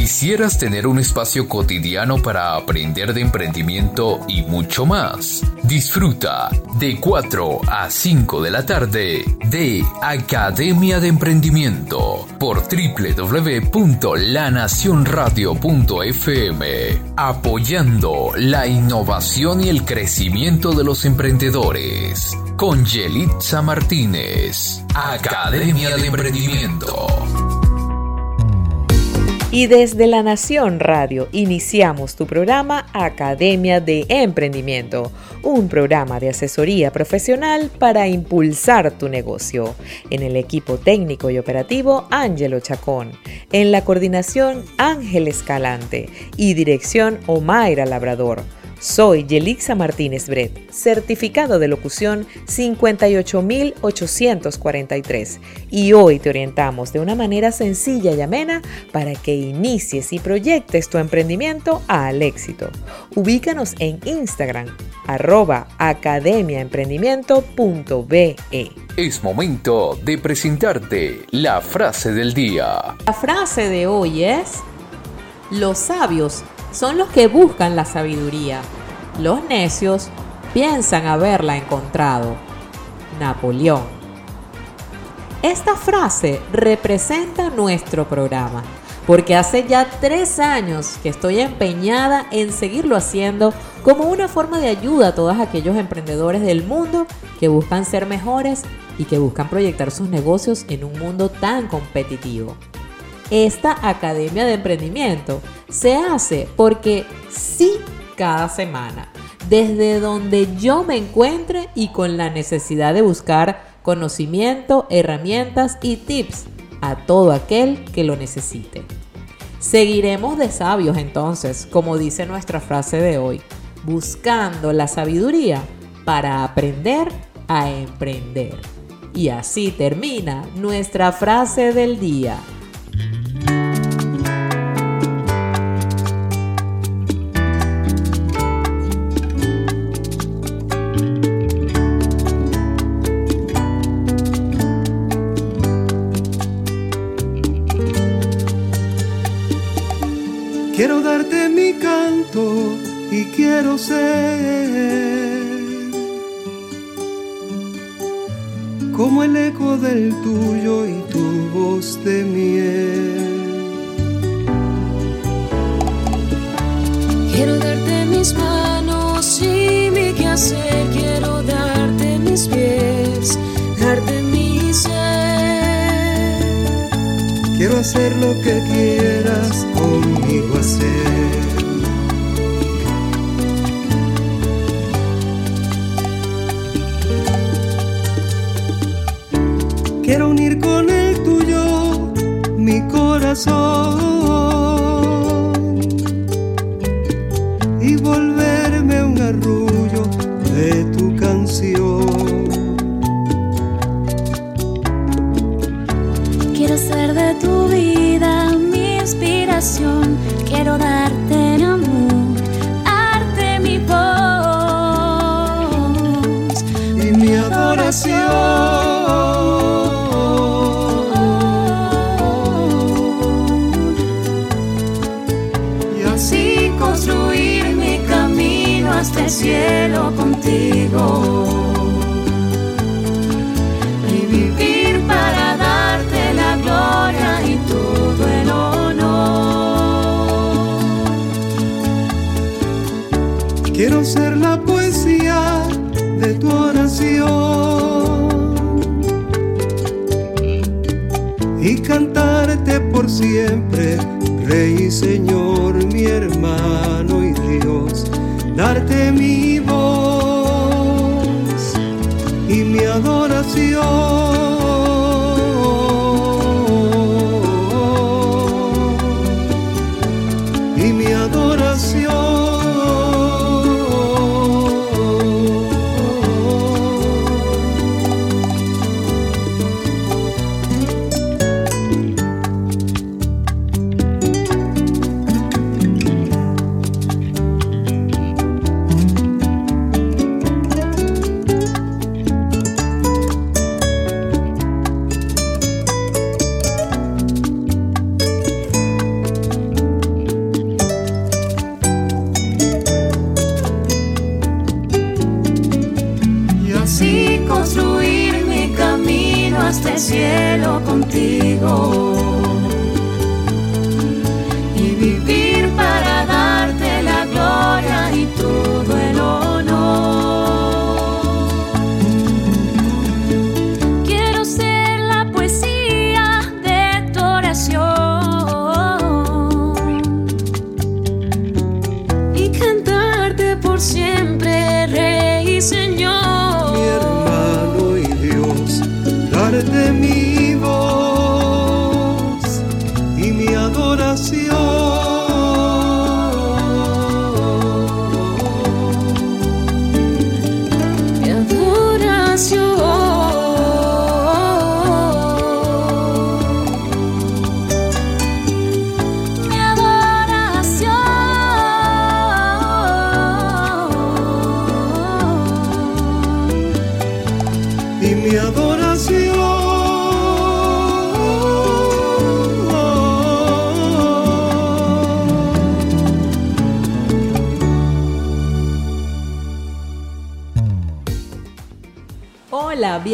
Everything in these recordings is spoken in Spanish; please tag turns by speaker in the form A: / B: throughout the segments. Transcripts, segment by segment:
A: ¿Quisieras tener un espacio cotidiano para aprender de emprendimiento y mucho más? Disfruta de 4 a 5 de la tarde de Academia de Emprendimiento por www.lanacionradio.fm, apoyando la innovación y el crecimiento de los emprendedores. Con Yelitza Martínez, Academia de Emprendimiento.
B: Y desde La Nación Radio iniciamos tu programa Academia de Emprendimiento, un programa de asesoría profesional para impulsar tu negocio. En el equipo técnico y operativo Ángelo Chacón, en la coordinación Ángel Escalante y dirección Omaira Labrador. Soy Yelixa Martínez Bret, certificado de locución 58843 y hoy te orientamos de una manera sencilla y amena para que inicies y proyectes tu emprendimiento al éxito. Ubícanos en Instagram arroba academiaemprendimiento.be.
A: Es momento de presentarte la frase del día.
B: La frase de hoy es, los sabios son los que buscan la sabiduría. Los necios piensan haberla encontrado. Napoleón. Esta frase representa nuestro programa, porque hace ya tres años que estoy empeñada en seguirlo haciendo como una forma de ayuda a todos aquellos emprendedores del mundo que buscan ser mejores y que buscan proyectar sus negocios en un mundo tan competitivo. Esta Academia de Emprendimiento se hace porque sí cada semana, desde donde yo me encuentre y con la necesidad de buscar conocimiento, herramientas y tips a todo aquel que lo necesite. Seguiremos de sabios entonces, como dice nuestra frase de hoy, buscando la sabiduría para aprender a emprender. Y así termina nuestra frase del día.
C: Y quiero ser como el eco del tuyo y tu voz de miel.
D: Quiero darte mis manos y mi quehacer, quiero darte mis pies, darte mi ser.
C: Quiero hacer lo que quieras corazón
D: el cielo contigo. Y vivir para darte la gloria y todo el honor.
C: Quiero ser la poesía de tu oración. Y cantarte por siempre, Rey y Señor, mi hermano darte mi voz y mi adoración.
D: Siempre,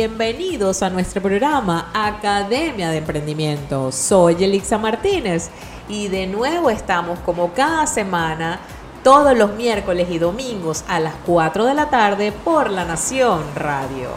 B: bienvenidos a nuestro programa Academia de Emprendimiento. Soy Elixa Martínez y de nuevo estamos como cada semana todos los miércoles y domingos a las 4 de la tarde por La Nación Radio.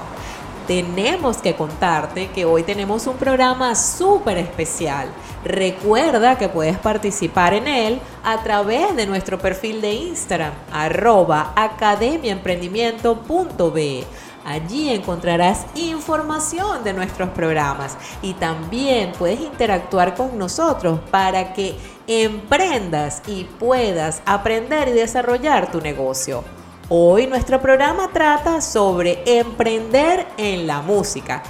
B: Tenemos que contarte que hoy tenemos un programa súper especial. Recuerda que puedes participar en él a través de nuestro perfil de Instagram, arroba academiaemprendimiento.be. Allí encontrarás información de nuestros programas y también puedes interactuar con nosotros para que emprendas y puedas aprender y desarrollar tu negocio. Hoy nuestro programa trata sobre emprender en la música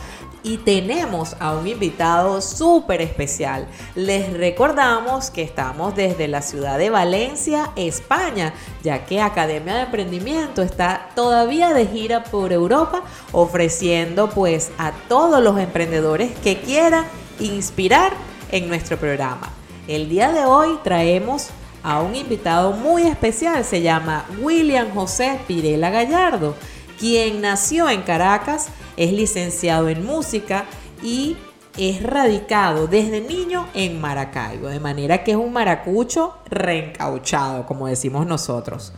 B: y tenemos a un invitado súper especial. Les recordamos que estamos desde la ciudad de Valencia, España, ya que Academia de Emprendimiento está todavía de gira por Europa ofreciendo pues a todos los emprendedores que quieran inspirar en nuestro programa. El día de hoy traemos a un invitado muy especial, se llama William José Pirela Gallardo, quien nació en Caracas, es licenciado en música y es radicado desde niño en Maracaibo, de manera que es un maracucho reencauchado, como decimos nosotros.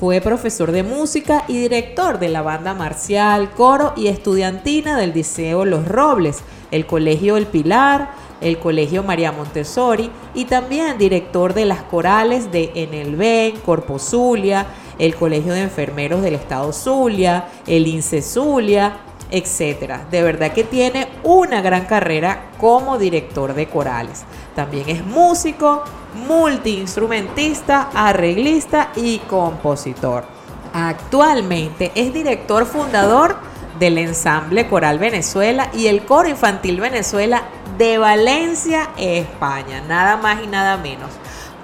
B: Fue profesor de música y director de la banda marcial, coro y estudiantina del Liceo Los Robles, el Colegio El Pilar, el Colegio María Montessori y también director de las corales de Enelven, Corpo Zulia, el Colegio de Enfermeros del Estado Zulia, el INSE Zulia, etcétera. De verdad que tiene una gran carrera como director de corales. También es músico, multiinstrumentista, arreglista y compositor. Actualmente es director fundador del ensamble Coral Venezuela y el Coro Infantil Venezuela de Valencia, España, nada más y nada menos.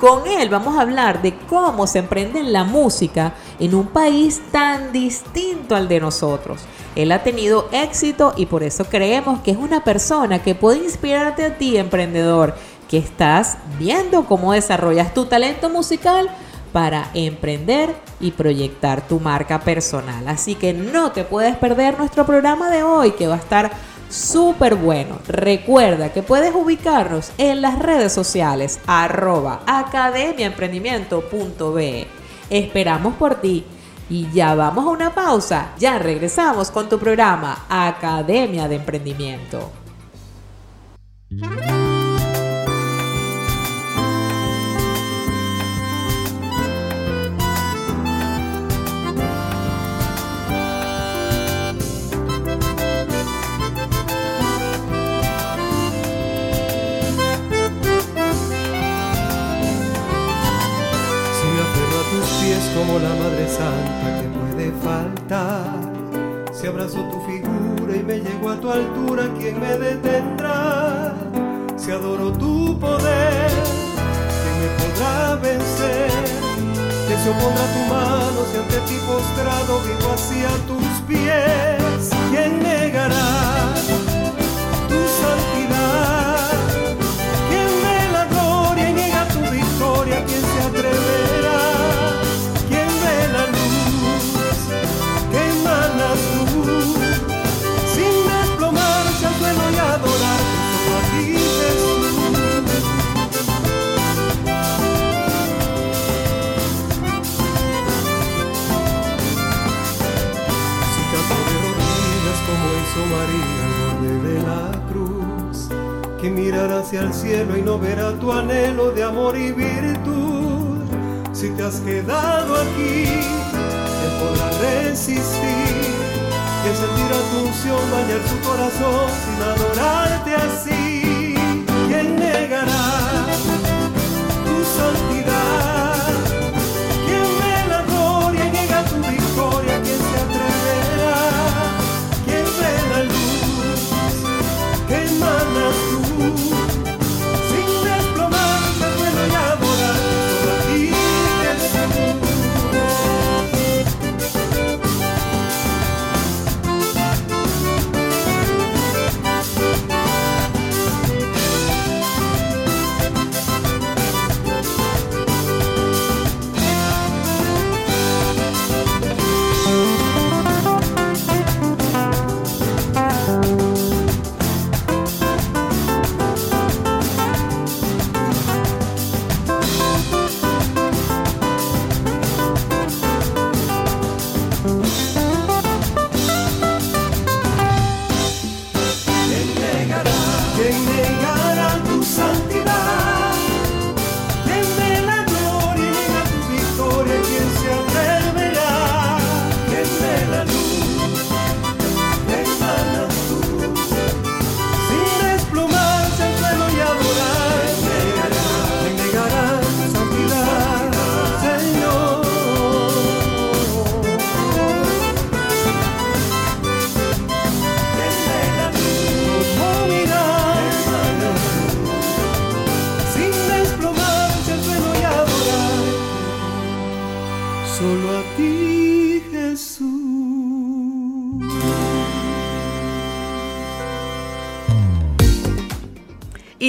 B: Con él vamos a hablar de cómo se emprende en la música en un país tan distinto al de nosotros. Él ha tenido éxito y por eso creemos que es una persona que puede inspirarte a ti, emprendedor, que estás viendo cómo desarrollas tu talento musical para emprender y proyectar tu marca personal. Así que no te puedes perder nuestro programa de hoy que va a estar súper bueno. Recuerda que puedes ubicarnos en las redes sociales arroba academiaemprendimiento.be. Esperamos por ti. Y ya vamos a una pausa. Ya regresamos con tu programa Academia de Emprendimiento.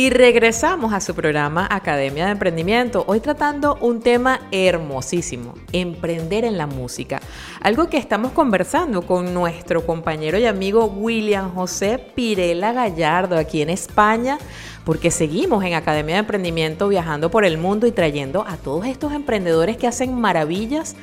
B: Regresamos a su programa Academia de Emprendimiento, hoy tratando un tema hermosísimo, emprender en la música. Algo que estamos conversando con nuestro compañero y amigo William José Pirela Gallardo aquí en España, porque seguimos en Academia de Emprendimiento viajando por el mundo y trayendo a todos estos emprendedores que hacen maravillas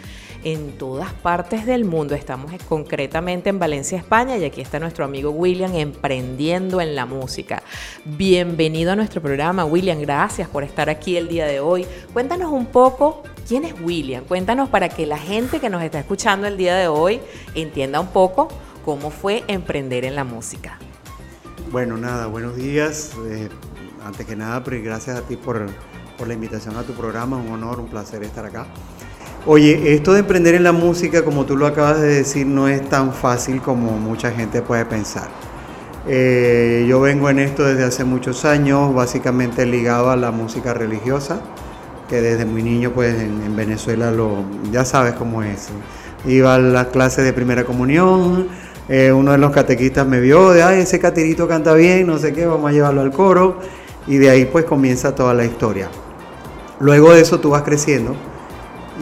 B: en todas partes del mundo. Estamos concretamente en Valencia, España, y aquí está nuestro amigo William emprendiendo en la música. Bienvenido a nuestro programa, William. Gracias por estar aquí el día de hoy. Cuéntanos un poco quién es William. Cuéntanos para que la gente que nos está escuchando el día de hoy entienda un poco cómo fue emprender en la música.
E: Bueno, nada, buenos días. Eh, antes que nada, pues gracias a ti por, por la invitación a tu programa. Un honor, un placer estar acá. Oye, esto de emprender en la música, como tú lo acabas de decir, no es tan fácil como mucha gente puede pensar. Eh, yo vengo en esto desde hace muchos años, básicamente ligado a la música religiosa, que desde muy niño pues en, en Venezuela lo, ya sabes cómo es. Iba a las clases de primera comunión, eh, uno de los catequistas me vio de, ay, ese catirito canta bien, no sé qué, vamos a llevarlo al coro, y de ahí pues comienza toda la historia. Luego de eso tú vas creciendo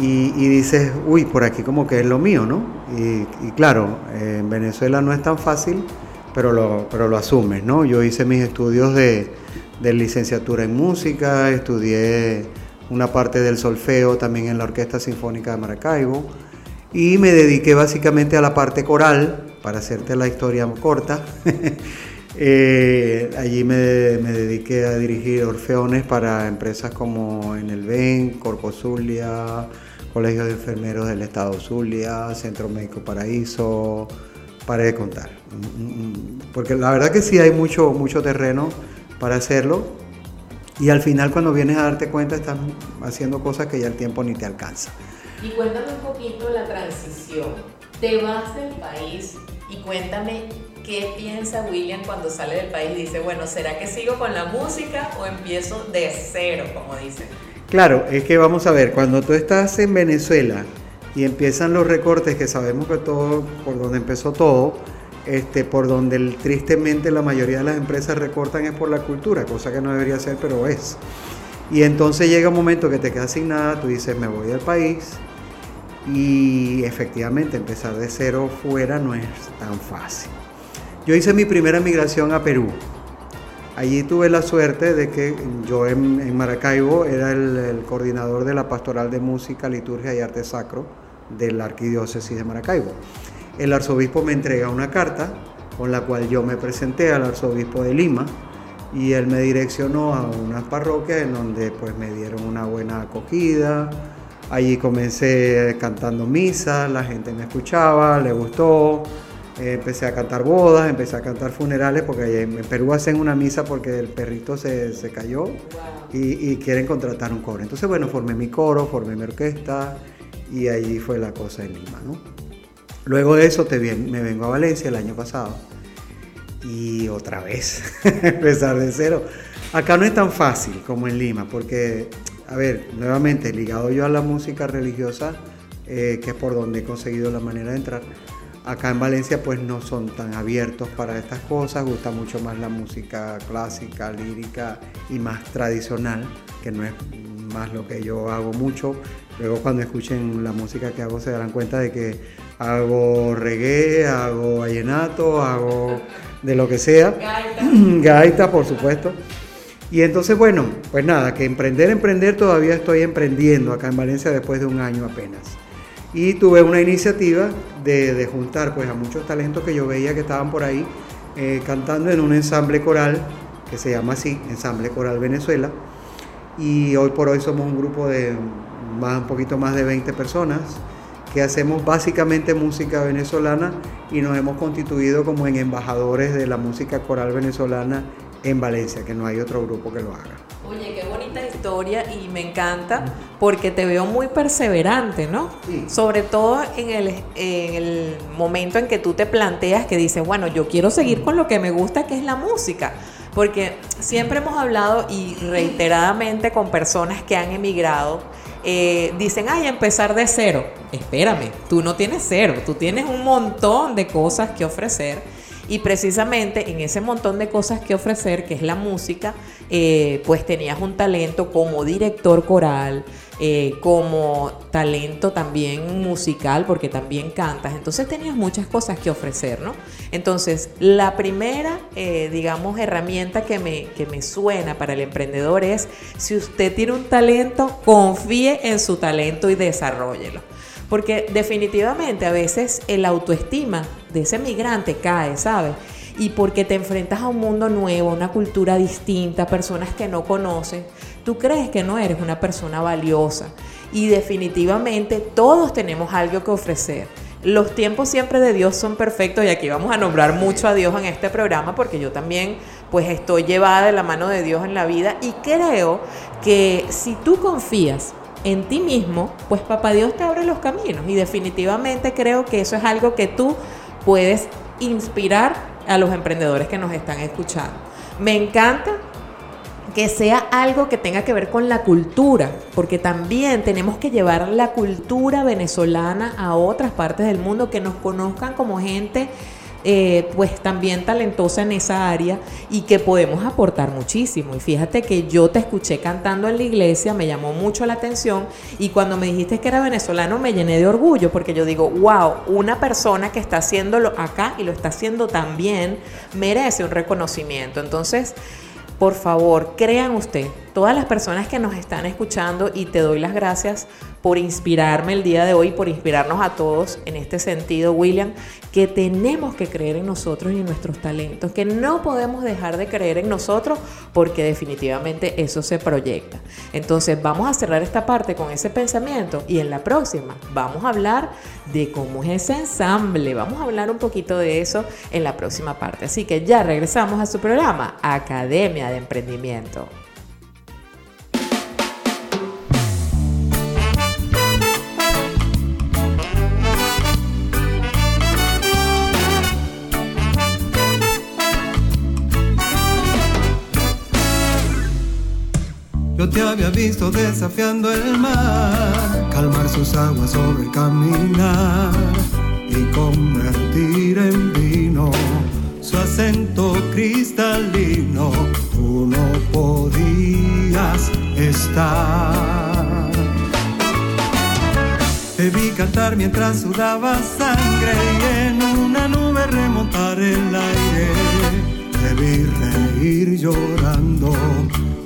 E: y, dices, uy, por aquí como que es lo mío, ¿no? Y, claro, en Venezuela no es tan fácil, pero lo, pero lo asumes, ¿no? Yo hice mis estudios de, de licenciatura en música, estudié una parte del solfeo también en la Orquesta Sinfónica de Maracaibo y me dediqué básicamente a la parte coral, para hacerte la historia corta. Eh, allí me, dediqué a dirigir orfeones para empresas como en el BEN, Corpo Zulia, Colegio de Enfermeros del Estado Zulia, Centro Médico Paraíso, para de contar. Porque la verdad que sí hay mucho, mucho terreno para hacerlo y al final cuando vienes a darte cuenta estás haciendo cosas que ya el tiempo ni te alcanza.
B: Y cuéntame un poquito la transición. Te vas del país y cuéntame qué piensa William cuando sale del país. Dice, bueno, ¿será que sigo con la música o empiezo de cero, como dicen?
E: Claro, es que vamos a ver, cuando tú estás en Venezuela y empiezan los recortes, que sabemos que todo, por donde empezó todo, este, por donde tristemente la mayoría de las empresas recortan es por la cultura, cosa que no debería ser, pero es. Y entonces llega un momento que te quedas sin nada, tú dices, me voy del país, y efectivamente empezar de cero fuera no es tan fácil. Yo hice mi primera migración a Perú. Allí tuve la suerte de que yo en, Maracaibo era el, el, coordinador de la Pastoral de Música, Liturgia y Arte Sacro de la Arquidiócesis de Maracaibo. El arzobispo me entrega una carta con la cual yo me presenté al arzobispo de Lima y él me direccionó a unas parroquias en donde pues me dieron una buena acogida. Allí comencé cantando misa, la gente me escuchaba, le gustó. Eh, empecé a cantar bodas, empecé a cantar funerales, porque en Perú hacen una misa porque el perrito se, se cayó y, y, quieren contratar un coro. Entonces, bueno, formé mi coro, formé mi orquesta y allí fue la cosa en Lima, ¿no? Luego de eso te me vengo a Valencia el año pasado y otra vez empezar de cero. Acá no es tan fácil como en Lima, porque, a ver, nuevamente ligado yo a la música religiosa, eh, que es por donde he conseguido la manera de entrar. Acá en Valencia pues no son tan abiertos para estas cosas, gusta mucho más la música clásica, lírica y más tradicional, que no es más lo que yo hago mucho. Luego cuando escuchen la música que hago se darán cuenta de que hago reggae, hago vallenato, hago de lo que sea. Gaita. Gaita, por supuesto. Y entonces, bueno, pues nada, que emprender, emprender, todavía estoy emprendiendo acá en Valencia después de un año apenas. Y tuve una iniciativa de, juntar pues a muchos talentos que yo veía que estaban por ahí eh, cantando en un ensamble coral que se llama así, Ensamble Coral Venezuela. Y hoy por hoy somos un grupo de más, un poquito más de 20 personas que hacemos básicamente música venezolana y nos hemos constituido como en embajadores de la música coral venezolana en Valencia, que no hay otro grupo que lo haga.
B: Bonita historia y me encanta porque te veo muy perseverante, ¿no? Sobre todo en el, en el momento en que tú te planteas que dices, bueno, yo quiero seguir con lo que me gusta, que es la música. Porque siempre hemos hablado y reiteradamente con personas que han emigrado eh, dicen, ay, empezar de cero. Espérame, tú no tienes cero, tú tienes un montón de cosas que ofrecer. Y precisamente en ese montón de cosas que ofrecer, que es la música, eh, pues tenías un talento como director coral, eh, como talento también musical, porque también cantas. Entonces tenías muchas cosas que ofrecer, ¿no? Entonces, la primera, eh, digamos, herramienta que me, que me suena para el emprendedor es, si usted tiene un talento, confíe en su talento y desarrollelo. Porque definitivamente a veces el autoestima de ese migrante cae, ¿sabes? y porque te enfrentas a un mundo nuevo, una cultura distinta, personas que no conoces, tú crees que no eres una persona valiosa. Y definitivamente todos tenemos algo que ofrecer. Los tiempos siempre de Dios son perfectos y aquí vamos a nombrar mucho a Dios en este programa porque yo también pues estoy llevada de la mano de Dios en la vida y creo que si tú confías en ti mismo, pues papá Dios te abre los caminos y definitivamente creo que eso es algo que tú puedes inspirar a los emprendedores que nos están escuchando. Me encanta que sea algo que tenga que ver con la cultura, porque también tenemos que llevar la cultura venezolana a otras partes del mundo, que nos conozcan como gente eh, pues también talentosa en esa área y que podemos aportar muchísimo. Y fíjate que yo te escuché cantando en la iglesia, me llamó mucho la atención y cuando me dijiste que era venezolano me llené de orgullo porque yo digo, wow, una persona que está haciéndolo acá y lo está haciendo tan bien merece un reconocimiento. Entonces, por favor, crean usted, todas las personas que nos están escuchando y te doy las gracias por inspirarme el día de hoy, por inspirarnos a todos en este sentido, William, que tenemos que creer en nosotros y en nuestros talentos, que no podemos dejar de creer en nosotros porque definitivamente eso se proyecta. Entonces vamos a cerrar esta parte con ese pensamiento y en la próxima vamos a hablar de cómo es ese ensamble, vamos a hablar un poquito de eso en la próxima parte. Así que ya regresamos a su programa, Academia de Emprendimiento.
C: Te había visto desafiando el mar, calmar sus aguas sobre caminar y convertir en vino su acento cristalino. Tú no podías estar. Te vi cantar mientras sudaba sangre y en una nube remontar el aire. Te vi llorando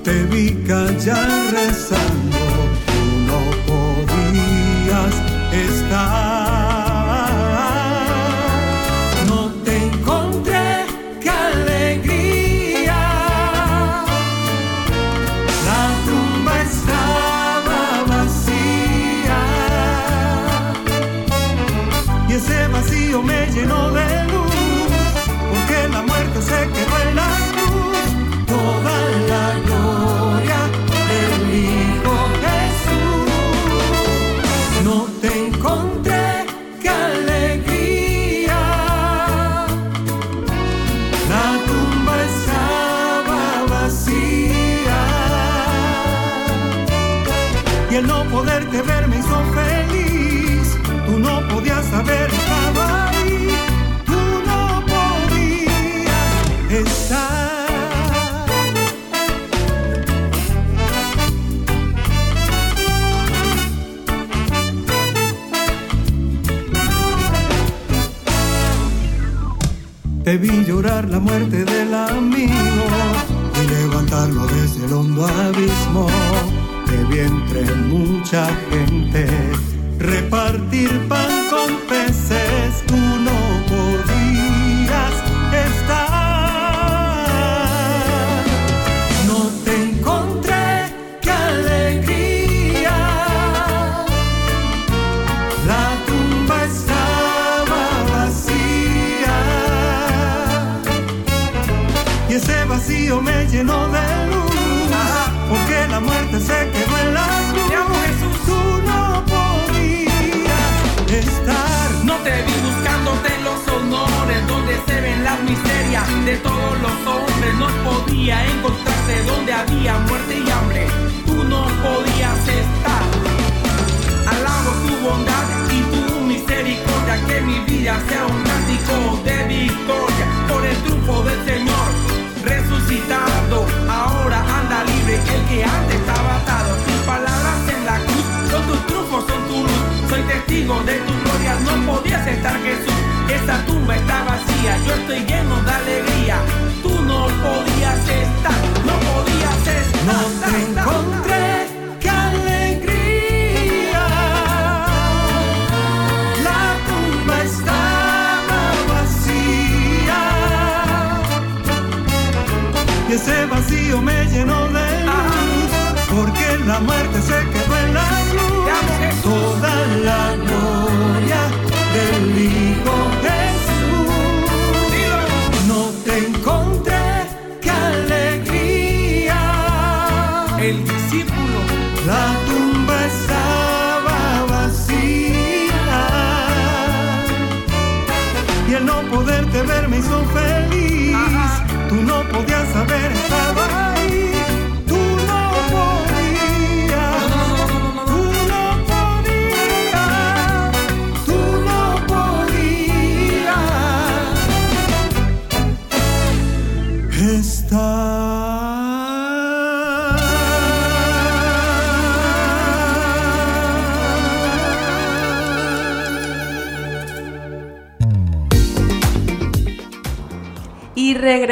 C: te vi callar rezando, no podías estar.
F: Podía encontrarte donde había muerte y hambre. Tú no podías estar. Alabo tu bondad y tu misericordia, que mi vida sea un cántico de victoria por el triunfo del Señor. Resucitado, ahora anda libre el que antes estaba atado. Tus palabras en la cruz son tus triunfos, son tu luz. Soy testigo de tu gloria, no podías estar Jesús. Esa tumba está vacía, yo estoy lleno de alegría. Tú no podías estar, no podías estar.
C: No te encontré, qué alegría. La tumba estaba vacía. Y ese vacío me llenó de luz. Porque la muerte se quedó en la cruz. Toda la gloria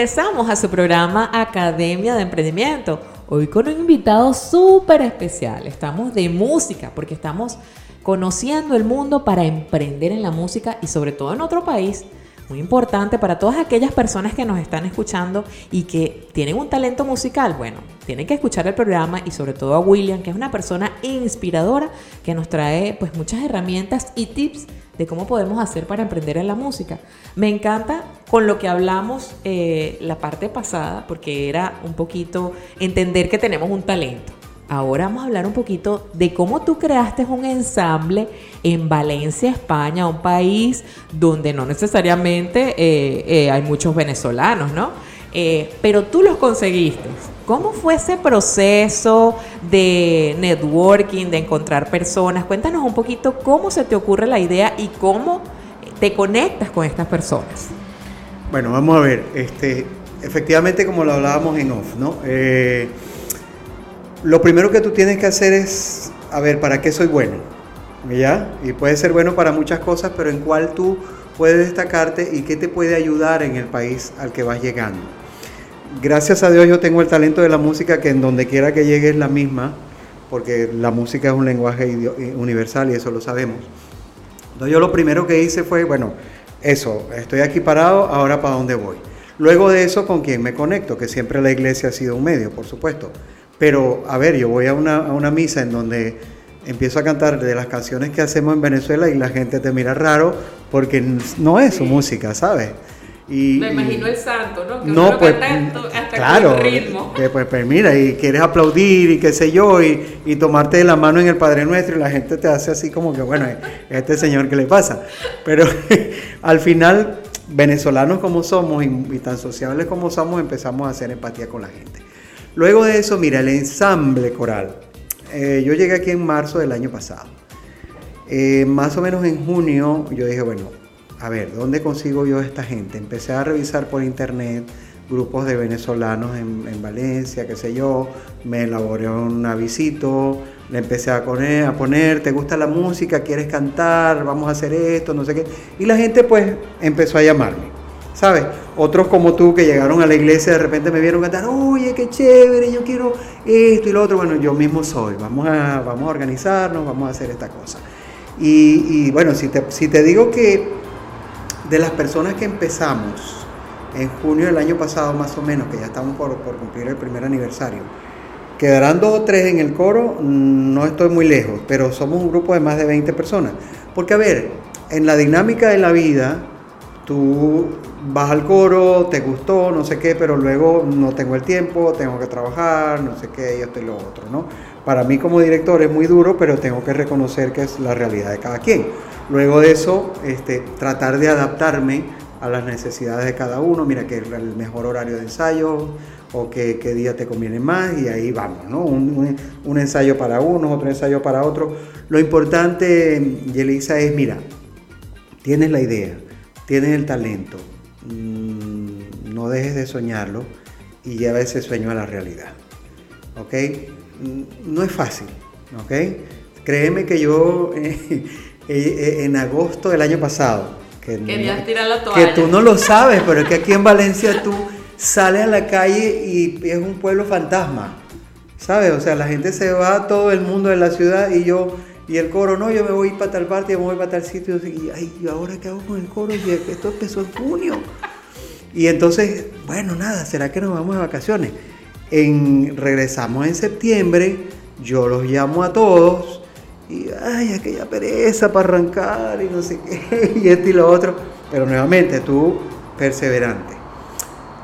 B: regresamos a su programa Academia de Emprendimiento. Hoy con un invitado súper especial. Estamos de música porque estamos conociendo el mundo para emprender en la música y sobre todo en otro país. Muy importante para todas aquellas personas que nos están escuchando y que tienen un talento musical. Bueno, tienen que escuchar el programa y sobre todo a William, que es una persona inspiradora que nos trae pues muchas herramientas y tips de cómo podemos hacer para emprender en la música. Me encanta con lo que hablamos eh, la parte pasada, porque era un poquito entender que tenemos un talento. Ahora vamos a hablar un poquito de cómo tú creaste un ensamble en Valencia, España, un país donde no necesariamente eh, eh, hay muchos venezolanos, ¿no? Eh, pero tú los conseguiste. ¿Cómo fue ese proceso de networking, de encontrar personas? Cuéntanos un poquito cómo se te ocurre la idea y cómo te conectas con estas personas.
E: Bueno, vamos a ver, este, efectivamente como lo hablábamos en off, ¿no? Eh, lo primero que tú tienes que hacer es, a ver, ¿para qué soy bueno? ¿Ya? Y puede ser bueno para muchas cosas, pero en cuál tú puedes destacarte y qué te puede ayudar en el país al que vas llegando. Gracias a Dios yo tengo el talento de la música que en donde quiera que llegue es la misma, porque la música es un lenguaje eh, universal y eso lo sabemos. Entonces yo lo primero que hice fue, bueno, eso, estoy aquí parado, ahora para dónde voy. Luego de eso, ¿con quién me conecto? Que siempre la iglesia ha sido un medio, por supuesto. Pero, a ver, yo voy a una, a una misa en donde empiezo a cantar de las canciones que hacemos en Venezuela y la gente te mira raro porque no es su música, ¿sabes? Y,
B: Me imagino el santo, ¿no? Que
E: no, pues,
B: canta hasta- hasta
E: claro,
B: con ritmo.
E: que, pues, pues, mira, y quieres aplaudir y qué sé yo, y, y tomarte la mano en el Padre Nuestro y la gente te hace así como que, bueno, este señor, ¿qué le pasa? Pero al final, venezolanos como somos y, y tan sociables como somos, empezamos a hacer empatía con la gente. Luego de eso, mira, el ensamble coral. eh, yo llegué aquí en marzo del año pasado. Eh, más o menos en junio yo dije, bueno, a ver, ¿dónde consigo yo esta gente? Empecé a revisar por internet grupos de venezolanos en, Valencia, qué sé yo, me elaboré un avisito, le empecé a poner, ¿te gusta la música? ¿Quieres cantar? Vamos a hacer esto, no sé qué. Y la gente pues empezó a llamarme. ¿Sabes? Otros como tú que llegaron a la iglesia de repente me vieron cantar, oye, qué chévere, yo quiero esto y lo otro. Bueno, yo mismo soy, vamos a, vamos a organizarnos, vamos a hacer esta cosa. Y, bueno, si te, si te digo que de las personas que empezamos en junio del año pasado más o menos, que ya estamos por, cumplir el primer aniversario, quedarán dos o tres en el coro, no estoy muy lejos, pero somos un grupo de más de 20 personas. Porque a ver, en la dinámica de la vida, tú vas al coro, te gustó, no sé qué, pero luego no tengo el tiempo, tengo que trabajar, no sé qué, y esto y lo otro, ¿no? Para mí como director es muy duro, pero tengo que reconocer que es la realidad de cada quien. Luego de eso, este, tratar de adaptarme a las necesidades de cada uno, mira que el mejor horario de ensayo o qué, día te conviene más y ahí vamos, ¿no? Un, un, ensayo para uno, otro ensayo para otro. Lo importante, Yelisa, es, mira, tienes la idea, tienes el talento, mm, no dejes de soñarlo y lleva ese sueño a la realidad, ¿ok? Mm, no es fácil, ¿ok? Créeme que yo eh, en agosto del año pasado,
B: que, tirar la toalla.
E: que tú no lo sabes, pero es que aquí en Valencia tú sales a la calle y es un pueblo fantasma, ¿sabes? O sea, la gente se va, todo el mundo de la ciudad y yo, y el coro, no, yo me voy para tal parte, yo me voy para tal sitio, y ay, ¿y ahora qué hago con el coro? Y esto empezó en junio. Y entonces, bueno, nada, ¿será que nos vamos de vacaciones? En, regresamos en septiembre, yo los llamo a todos y ay, aquella pereza para arrancar y no sé qué, y esto y lo otro. Pero nuevamente, tú perseverante.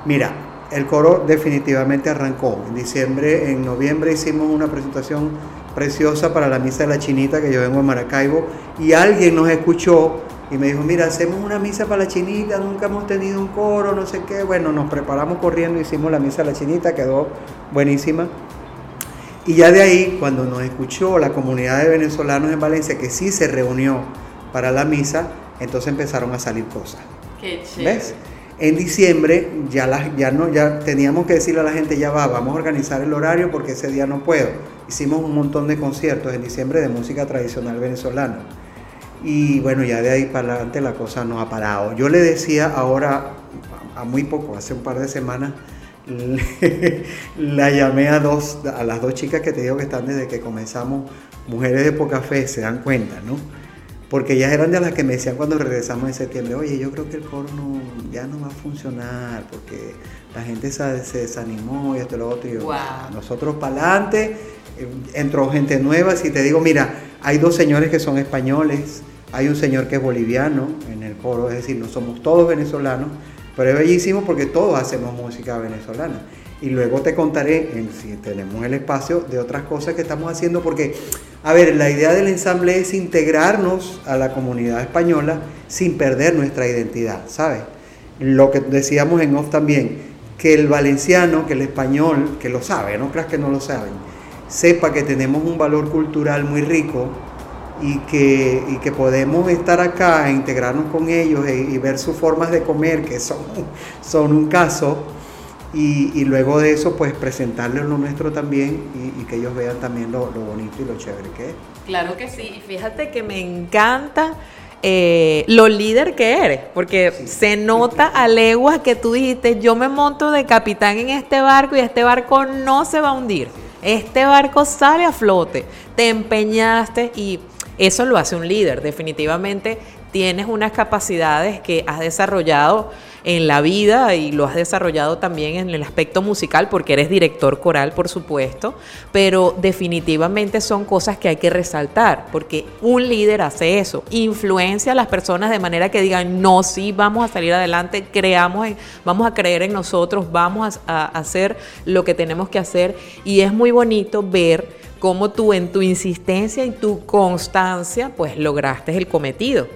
E: Mira, el coro definitivamente arrancó. En diciembre, en noviembre hicimos una presentación preciosa para la misa de la chinita que yo vengo a Maracaibo y alguien nos escuchó y me dijo, mira, hacemos una misa para la chinita, nunca hemos tenido un coro, no sé qué. Bueno, nos preparamos corriendo, hicimos la misa de la chinita, quedó buenísima. Y ya de ahí, cuando nos escuchó la comunidad de venezolanos en Valencia, que sí se reunió para la misa, entonces empezaron a salir cosas.
B: Qué chévere. ¿Ves?
E: En diciembre ya, la, ya, no, ya teníamos que decirle a la gente, ya va, vamos a organizar el horario porque ese día no puedo. Hicimos un montón de conciertos en diciembre de música tradicional venezolana y bueno, ya de ahí para adelante la cosa no ha parado. Yo le decía ahora, a muy poco, hace un par de semanas, la llamé a dos, a las dos chicas que te digo que están desde que comenzamos, mujeres de poca fe, se dan cuenta, ¿no? Porque ellas eran de las que me decían cuando regresamos en septiembre, oye, yo creo que el coro ya no va a funcionar, porque la gente se, desanimó y esto y lo otro. Y nosotros para adelante, eh, entró gente nueva, si te digo, mira, hay dos señores que son españoles, hay un señor que es boliviano en el coro, es decir, no somos todos venezolanos, pero es bellísimo porque todos hacemos música venezolana. Y luego te contaré, si tenemos el espacio, de otras cosas que estamos haciendo, porque, a ver, la idea del ensamble es integrarnos a la comunidad española sin perder nuestra identidad, ¿sabes? Lo que decíamos en off también, que el valenciano, que el español, que lo sabe, no creas que no lo saben, sepa que tenemos un valor cultural muy rico y que, y que podemos estar acá e integrarnos con ellos e, y, ver sus formas de comer, que son, son un caso, y, y luego de eso, pues presentarles lo nuestro también y, que ellos vean también lo, lo, bonito y lo chévere que es.
B: Claro que sí, fíjate que me encanta. Eh, lo líder que eres, porque se nota a leguas que tú dijiste, yo me monto de capitán en este barco y este barco no se va a hundir. Este barco sale a flote. Te empeñaste y eso lo hace un líder. Definitivamente tienes unas capacidades que has desarrollado en la vida y lo has desarrollado también en el aspecto musical porque eres director coral, por supuesto, pero definitivamente son cosas que hay que resaltar porque un líder hace eso, influencia a las personas de manera que digan, no, sí, vamos a salir adelante, creamos, en, vamos a creer en nosotros, vamos a hacer lo que tenemos que hacer y es muy bonito ver cómo tú en tu insistencia y tu constancia pues lograste el cometido,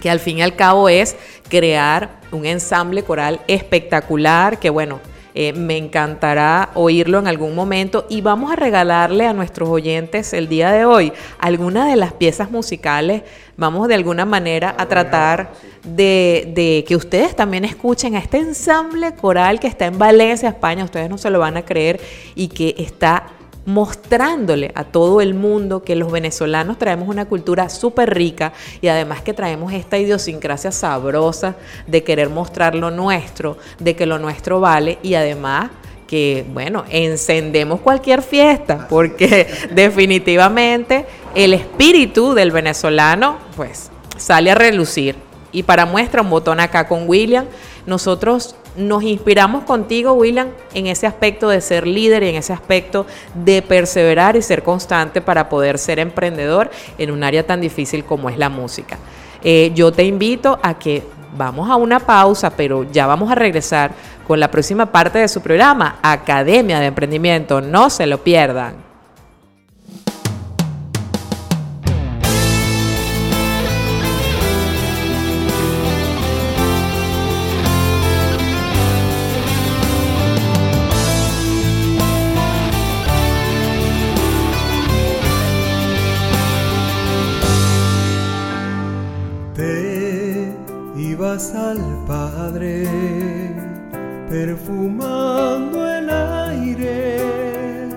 B: que al fin y al cabo es crear un ensamble coral espectacular, que bueno, Eh, me encantará oírlo en algún momento y vamos a regalarle a nuestros oyentes el día de hoy alguna de las piezas musicales. Vamos de alguna manera a tratar de, de que ustedes también escuchen a este ensamble coral que está en Valencia, España. Ustedes no se lo van a creer y que está mostrándole a todo el mundo que los venezolanos traemos una cultura súper rica y además que traemos esta idiosincrasia sabrosa de querer mostrar lo nuestro, de que lo nuestro vale y además que, bueno, encendemos cualquier fiesta, porque definitivamente el espíritu del venezolano, pues, sale a relucir. Y para muestra un botón acá con William, nosotros nos inspiramos contigo, William, en ese aspecto de ser líder y en ese aspecto de perseverar y ser constante para poder ser emprendedor en un área tan difícil como es la música. Eh, yo te invito a que vamos a una pausa, pero ya vamos a regresar con la próxima parte de su programa, Academia de Emprendimiento. No se lo pierdan.
E: Perfumando el aire.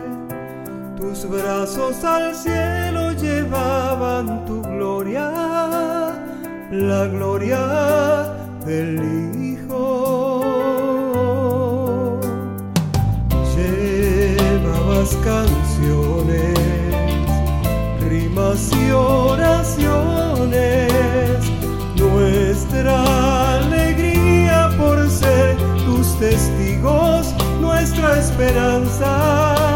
E: Tus brazos al cielo llevaban tu gloria, la gloria del Hijo. Llevabas canciones, rimas y oraciones esperanza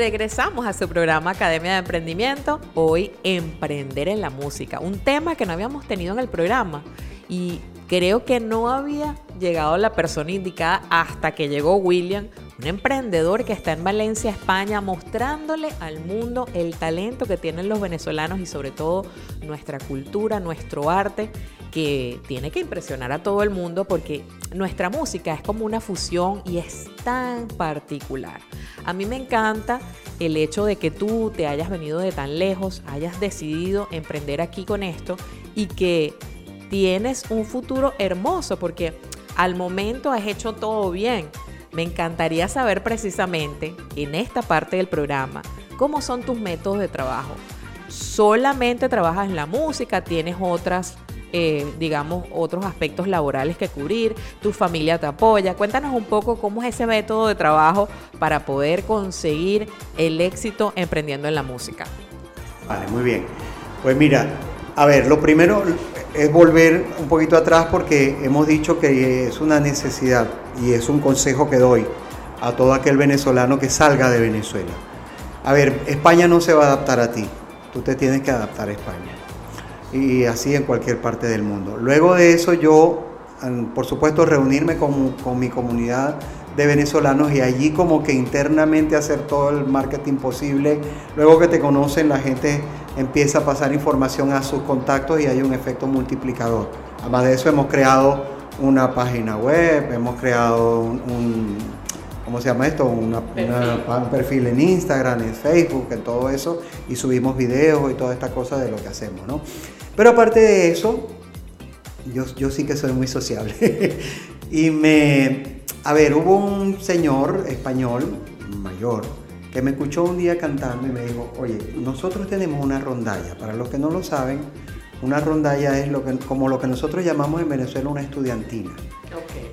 B: regresamos a su programa Academia de Emprendimiento, hoy Emprender en la Música, un tema que no habíamos tenido en el programa y creo que no había llegado la persona indicada hasta que llegó William, un emprendedor que está en Valencia, España, mostrándole al mundo el talento que tienen los venezolanos y sobre todo nuestra cultura, nuestro arte que tiene que impresionar a todo el mundo porque nuestra música es como una fusión y es tan particular. A mí me encanta el hecho de que tú te hayas venido de tan lejos, hayas decidido emprender aquí con esto y que tienes un futuro hermoso porque al momento has hecho todo bien. Me encantaría saber precisamente en esta parte del programa cómo son tus métodos de trabajo. ¿Solamente trabajas en la música? ¿Tienes otras eh, digamos, otros aspectos laborales que cubrir, tu familia te apoya. Cuéntanos un poco cómo es ese método de trabajo para poder conseguir el éxito emprendiendo en la música.
E: Vale, muy bien. Pues mira, a ver, lo primero es volver un poquito atrás porque hemos dicho que es una necesidad y es un consejo que doy a todo aquel venezolano que salga de Venezuela. A ver, España no se va a adaptar a ti, tú te tienes que adaptar a España y así en cualquier parte del mundo. Luego de eso yo, por supuesto, reunirme con, con, mi comunidad de venezolanos y allí como que internamente hacer todo el marketing posible. Luego que te conocen, la gente empieza a pasar información a sus contactos y hay un efecto multiplicador. Además de eso hemos creado una página web, hemos creado un, ¿cómo se llama esto? un perfil en Instagram, en Facebook, en todo eso, y subimos videos y toda esta cosa de lo que hacemos, ¿no? Pero aparte de eso, yo, yo sí que soy muy sociable. y me... A ver, hubo un señor español mayor que me escuchó un día cantando y me dijo, oye, nosotros tenemos una rondalla. Para los que no lo saben, una rondalla es lo que, como lo que nosotros llamamos en Venezuela una estudiantina.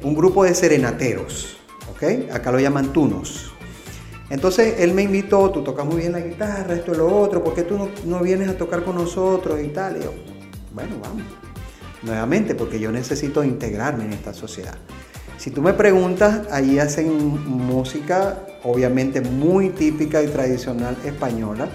E: Un grupo de serenateros. ¿ok? Acá lo llaman tunos. Entonces él me invitó, tú tocas muy bien la guitarra, esto y lo otro, ¿por qué tú no, vienes a tocar con nosotros y tal? Y yo, bueno, vamos. Nuevamente, porque yo necesito integrarme en esta sociedad. Si tú me preguntas, ahí hacen música obviamente muy típica y tradicional española.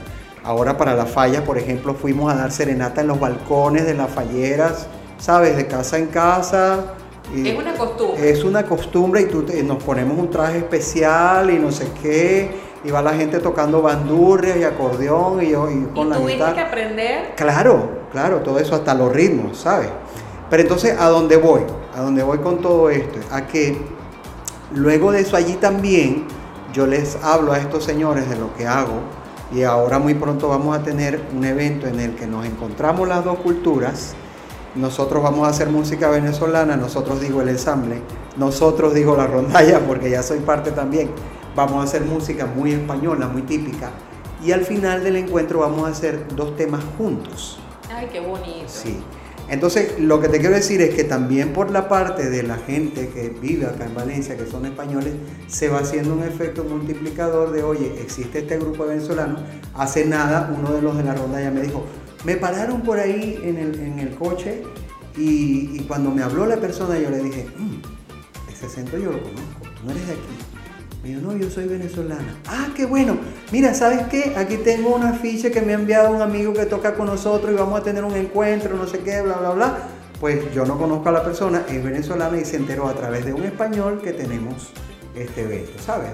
E: Ahora para la falla, por ejemplo, fuimos a dar serenata en los balcones de las falleras, ¿sabes? De casa en casa,
B: es una costumbre.
E: Es una costumbre y tú nos ponemos un traje especial y no sé qué. Y va la gente tocando bandurrias y acordeón y, y
B: con ¿Y la tuviste que aprender?
E: Claro, claro, todo eso hasta los ritmos, ¿sabes? Pero entonces, ¿a dónde voy? ¿A dónde voy con todo esto? A que luego de eso allí también yo les hablo a estos señores de lo que hago y ahora muy pronto vamos a tener un evento en el que nos encontramos las dos culturas nosotros vamos a hacer música venezolana, nosotros digo el ensamble, nosotros digo la rondalla, porque ya soy parte también, vamos a hacer música muy española, muy típica, y al final del encuentro vamos a hacer dos temas juntos.
B: Ay, qué bonito.
E: Sí. Entonces, lo que te quiero decir es que también por la parte de la gente que vive acá en Valencia, que son españoles, se va haciendo un efecto multiplicador de, oye, existe este grupo de venezolanos. Hace nada, uno de los de la ronda ya me dijo, me pararon por ahí en el, coche y, cuando me habló la persona yo le dije, mm, ese acento yo lo conozco, tú no eres de aquí. Me dijo, no, yo soy venezolana. Ah, qué bueno. Mira, ¿sabes qué? Aquí tengo una ficha que me ha enviado un amigo que toca con nosotros y vamos a tener un encuentro, no sé qué, bla, bla, bla. Pues yo no conozco a la persona, es venezolana y se enteró a través de un español que tenemos este evento, ¿sabes?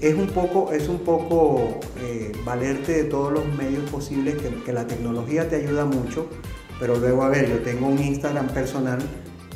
E: es un poco, es un poco eh, valerte de todos los medios posibles, que, la tecnología te ayuda mucho, pero luego, a ver, yo tengo un Instagram personal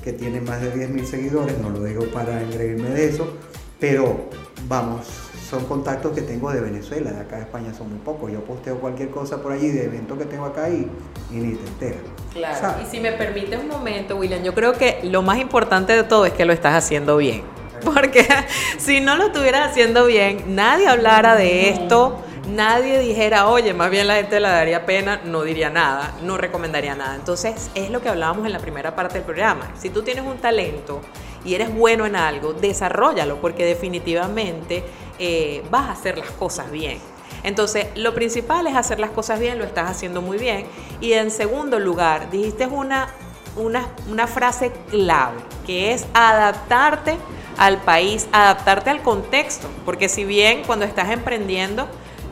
E: que tiene más de 10.000 seguidores, no lo digo para engreírme de eso, pero vamos, son contactos que tengo de Venezuela, de acá de España son muy pocos. Yo posteo cualquier cosa por allí de eventos que tengo acá y, y ni te enteras.
B: Claro, y si me permite un momento, William, yo creo que lo más importante de todo es que lo estás haciendo bien. Porque si no lo estuvieras haciendo bien, nadie hablara de esto, nadie dijera, oye, más bien la gente le daría pena, no diría nada, no recomendaría nada. Entonces, es lo que hablábamos en la primera parte del programa. Si tú tienes un talento y eres bueno en algo, desarrollalo, porque definitivamente eh, vas a hacer las cosas bien. Entonces, lo principal es hacer las cosas bien, lo estás haciendo muy bien. Y en segundo lugar, dijiste una, una, una frase clave, que es adaptarte al país, adaptarte al contexto, porque si bien cuando estás emprendiendo,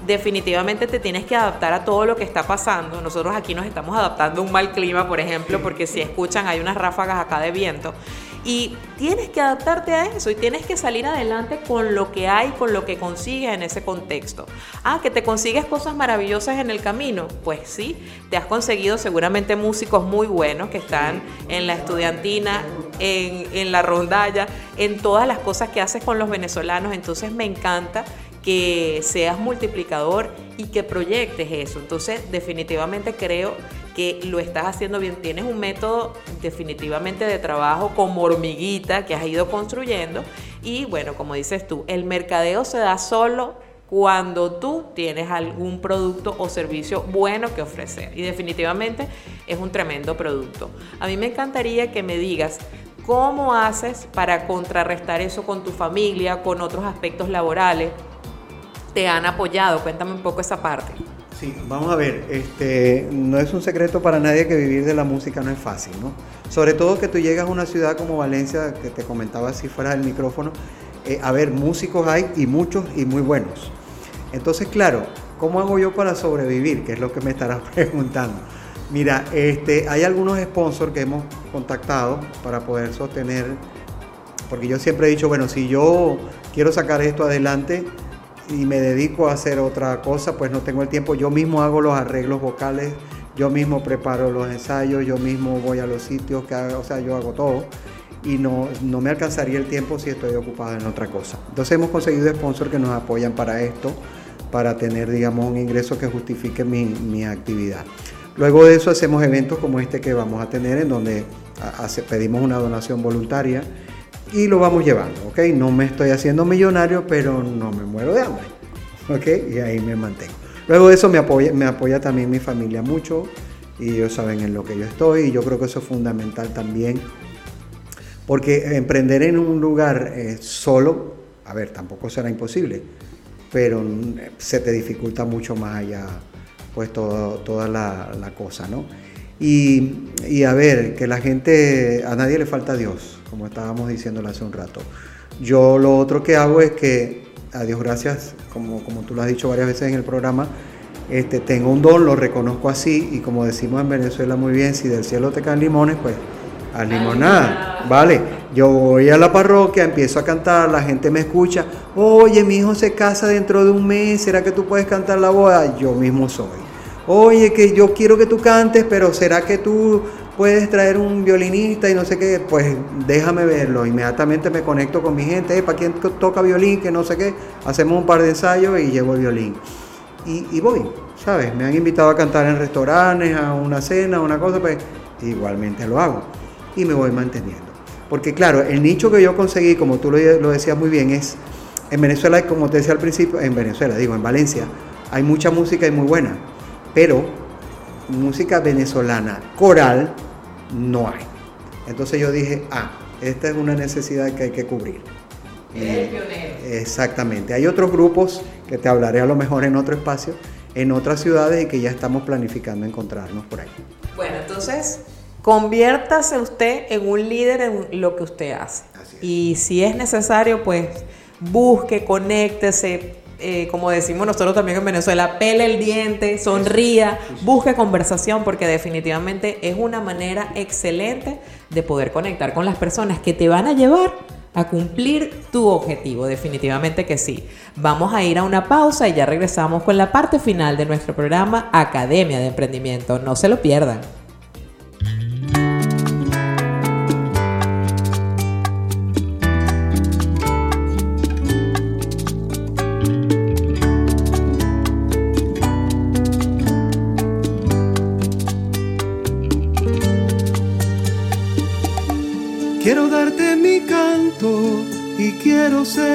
B: definitivamente te tienes que adaptar a todo lo que está pasando. Nosotros aquí nos estamos adaptando a un mal clima, por ejemplo, porque si escuchan hay unas ráfagas acá de viento. Y tienes que adaptarte a eso y tienes que salir adelante con lo que hay, con lo que consigues en ese contexto. Ah, que te consigues cosas maravillosas en el camino. Pues sí, te has conseguido seguramente músicos muy buenos que están en la estudiantina, en, en la rondalla, en todas las cosas que haces con los venezolanos. Entonces me encanta que seas multiplicador y que proyectes eso. Entonces, definitivamente creo lo estás haciendo bien. Tienes un método definitivamente de trabajo como hormiguita que has ido construyendo. Y bueno, como dices tú, el mercadeo se da solo cuando tú tienes algún producto o servicio bueno que ofrecer. Y definitivamente es un tremendo producto. A mí me encantaría que me digas cómo haces para contrarrestar eso con tu familia, con otros aspectos laborales te han apoyado. Cuéntame un poco esa parte.
E: Sí, vamos a ver, este, no es un secreto para nadie que vivir de la música no es fácil, ¿no? Sobre todo que tú llegas a una ciudad como Valencia, que te comentaba si fuera el micrófono, eh, a ver, músicos hay y muchos y muy buenos. Entonces, claro, ¿cómo hago yo para sobrevivir? Que es lo que me estarás preguntando. Mira, este, hay algunos sponsors que hemos contactado para poder sostener, porque yo siempre he dicho, bueno, si yo quiero sacar esto adelante, y me dedico a hacer otra cosa, pues no tengo el tiempo. Yo mismo hago los arreglos vocales, yo mismo preparo los ensayos, yo mismo voy a los sitios, que o sea, yo hago todo y no, no me alcanzaría el tiempo si estoy ocupado en otra cosa. Entonces hemos conseguido sponsors que nos apoyan para esto, para tener, digamos, un ingreso que justifique mi, mi actividad. Luego de eso hacemos eventos como este que vamos a tener, en donde pedimos una donación voluntaria y lo vamos llevando, ¿ok? No me estoy haciendo millonario, pero no me muero de hambre, ¿ok? Y ahí me mantengo. Luego de eso me apoya, me apoya también mi familia mucho y ellos saben en lo que yo estoy y yo creo que eso es fundamental también porque emprender en un lugar eh, solo, a ver, tampoco será imposible, pero se te dificulta mucho más allá pues toda la, la cosa, ¿no? Y, y, a ver, que la gente, a nadie le falta Dios, como estábamos diciendo hace un rato. Yo lo otro que hago es que, a Dios gracias, como, como tú lo has dicho varias veces en el programa, este, tengo un don, lo reconozco así, y como decimos en Venezuela muy bien, si del cielo te caen limones, pues a limonada, ¿vale? Yo voy a la parroquia, empiezo a cantar, la gente me escucha, oye, mi hijo se casa dentro de un mes, ¿será que tú puedes cantar la boda? Yo mismo soy oye, que yo quiero que tú cantes, pero ¿será que tú puedes traer un violinista y no sé qué? Pues déjame verlo. Inmediatamente me conecto con mi gente, ¿para quién toca violín? Que no sé qué. Hacemos un par de ensayos y llevo el violín. Y, voy, ¿sabes? Me han invitado a cantar en restaurantes, a una cena, a una cosa, pues igualmente lo hago. Y me voy manteniendo. Porque claro, el nicho que yo conseguí, como tú lo, lo decías muy bien, es en Venezuela, como te decía al principio, en Venezuela, digo, en Valencia, hay mucha música y muy buena pero música venezolana coral no hay. Entonces yo dije, ah, esta es una necesidad que hay que cubrir. exactamente. Hay otros grupos que te hablaré a lo mejor en otro espacio, en otras ciudades y que ya estamos planificando encontrarnos por ahí.
B: Bueno, entonces conviértase usted en un líder en lo que usted hace. Y si es necesario, pues busque, conéctese, eh, como decimos nosotros también en Venezuela, pele el diente, sonría, busque conversación, porque definitivamente es una manera excelente de poder conectar con las personas que te van a llevar a cumplir tu objetivo, definitivamente que sí. Vamos a ir a una pausa y ya regresamos con la parte final de nuestro programa Academia de Emprendimiento. No se lo pierdan.
C: Quiero ser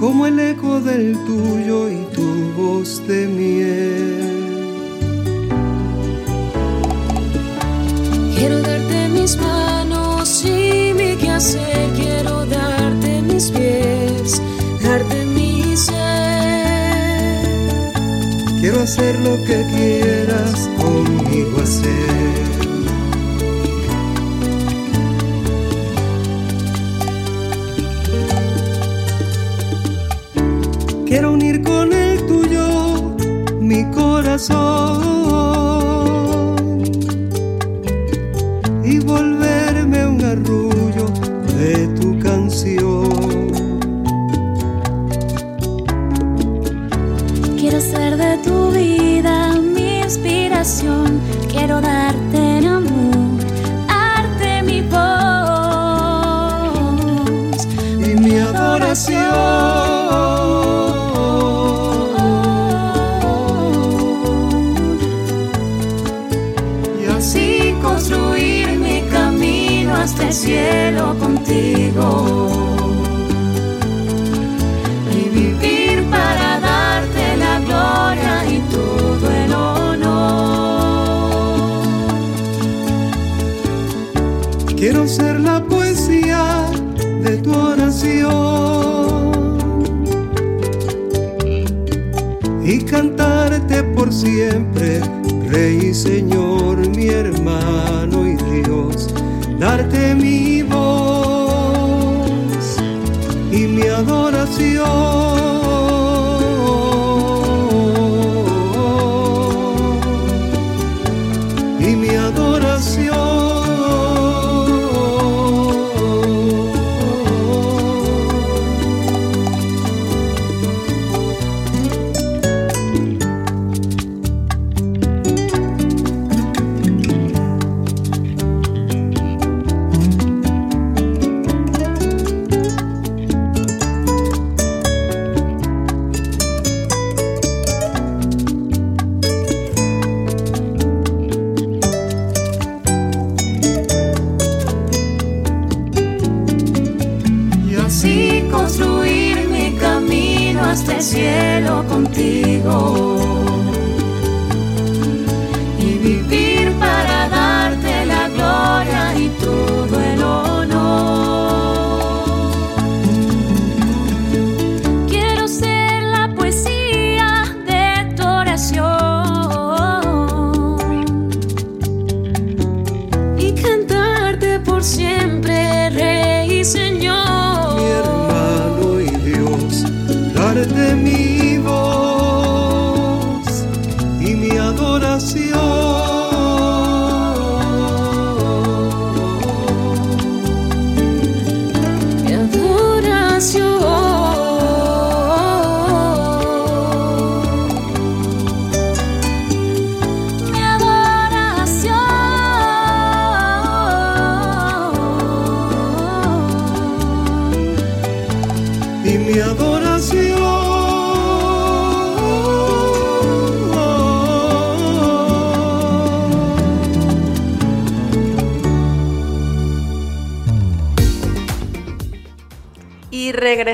C: como el eco del tuyo y tu voz de miel.
D: Quiero darte mis manos y mi quehacer, quiero darte mis pies, darte mi ser.
C: Quiero hacer lo que quieras conmigo y volverme un arrullo de tu canción.
D: Quiero ser de tu vida mi inspiración, quiero darte cielo contigo. Y vivir para darte la gloria y todo el honor.
C: Quiero ser la poesía de tu oración y cantarte por siempre, Rey Señor, mi hermano y Dios, darte mi adoración
D: cielo contigo.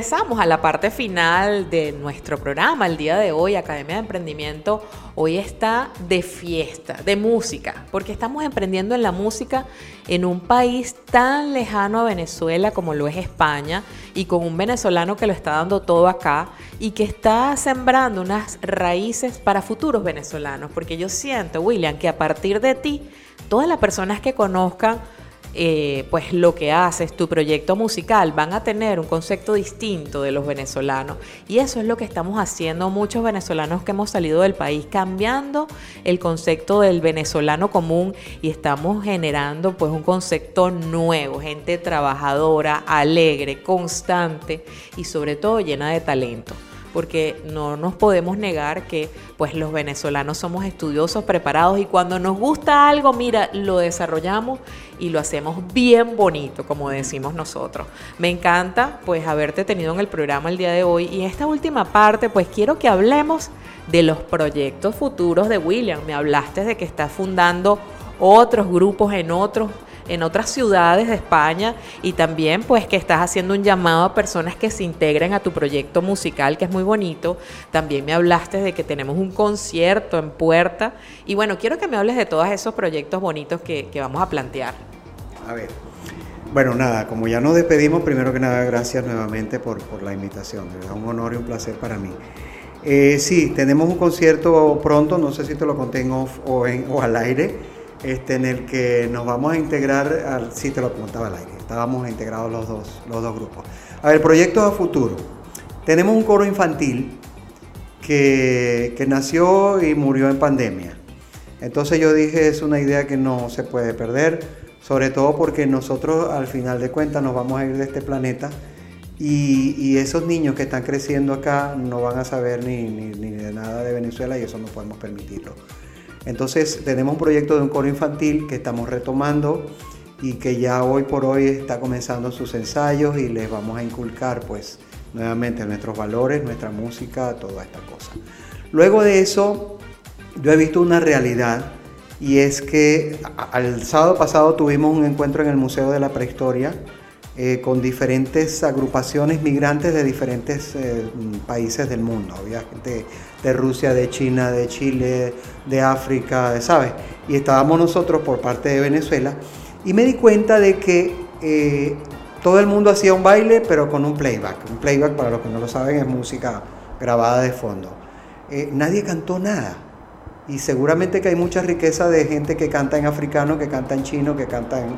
B: Regresamos a la parte final de nuestro programa el día de hoy, Academia de Emprendimiento. Hoy está de fiesta, de música, porque estamos emprendiendo en la música en un país tan lejano a Venezuela como lo es España y con un venezolano que lo está dando todo acá y que está sembrando unas raíces para futuros venezolanos, porque yo siento, William, que a partir de ti, todas las personas que conozcan eh, pues lo que haces, tu proyecto musical, van a tener un concepto distinto de los venezolanos. Y eso es lo que estamos haciendo muchos venezolanos que hemos salido del país, cambiando el concepto del venezolano común y estamos generando pues un concepto nuevo, gente trabajadora, alegre, constante y sobre todo llena de talento porque no nos podemos negar que pues los venezolanos somos estudiosos, preparados y cuando nos gusta algo, mira, lo desarrollamos y lo hacemos bien bonito, como decimos nosotros. Me encanta pues haberte tenido en el programa el día de hoy y esta última parte pues quiero que hablemos de los proyectos futuros de William. Me hablaste de que está fundando otros grupos en otros en otras ciudades de España y también pues que estás haciendo un llamado a personas que se integren a tu proyecto musical que es muy bonito. También me hablaste de que tenemos un concierto en puerta y bueno, quiero que me hables de todos esos proyectos bonitos que, que vamos a plantear.
E: A ver. Bueno, nada, como ya nos despedimos, primero que nada, gracias nuevamente por, por la invitación. Verdad, un honor y un placer para mí. Eh, sí, tenemos un concierto pronto, no sé si te lo conté en off o, en, o al aire, este, en el que nos vamos a integrar, al, sí te lo contaba al aire, estábamos integrados los dos, los dos grupos. A ver, proyectos a futuro. Tenemos un coro infantil que, que nació y murió en pandemia. Entonces yo dije, es una idea que no se puede perder, sobre todo porque nosotros al final de cuentas nos vamos a ir de este planeta y, y esos niños que están creciendo acá no van a saber ni, ni, ni de nada de Venezuela y eso no podemos permitirlo. Entonces tenemos un proyecto de un coro infantil que estamos retomando y que ya hoy por hoy está comenzando sus ensayos y les vamos a inculcar pues nuevamente nuestros valores, nuestra música, toda esta cosa. Luego de eso, yo he visto una realidad y es que al sábado pasado tuvimos un encuentro en el Museo de la Prehistoria eh, con diferentes agrupaciones migrantes de diferentes eh, países del mundo. Había gente de Rusia, de China, de Chile, de África, ¿sabes? Y estábamos nosotros por parte de Venezuela y me di cuenta de que eh, todo el mundo hacía un baile, pero con un playback. Un playback, para los que no lo saben, es música grabada de fondo. Eh, nadie cantó nada. Y seguramente que hay mucha riqueza de gente que canta en africano, que canta en chino, que canta en...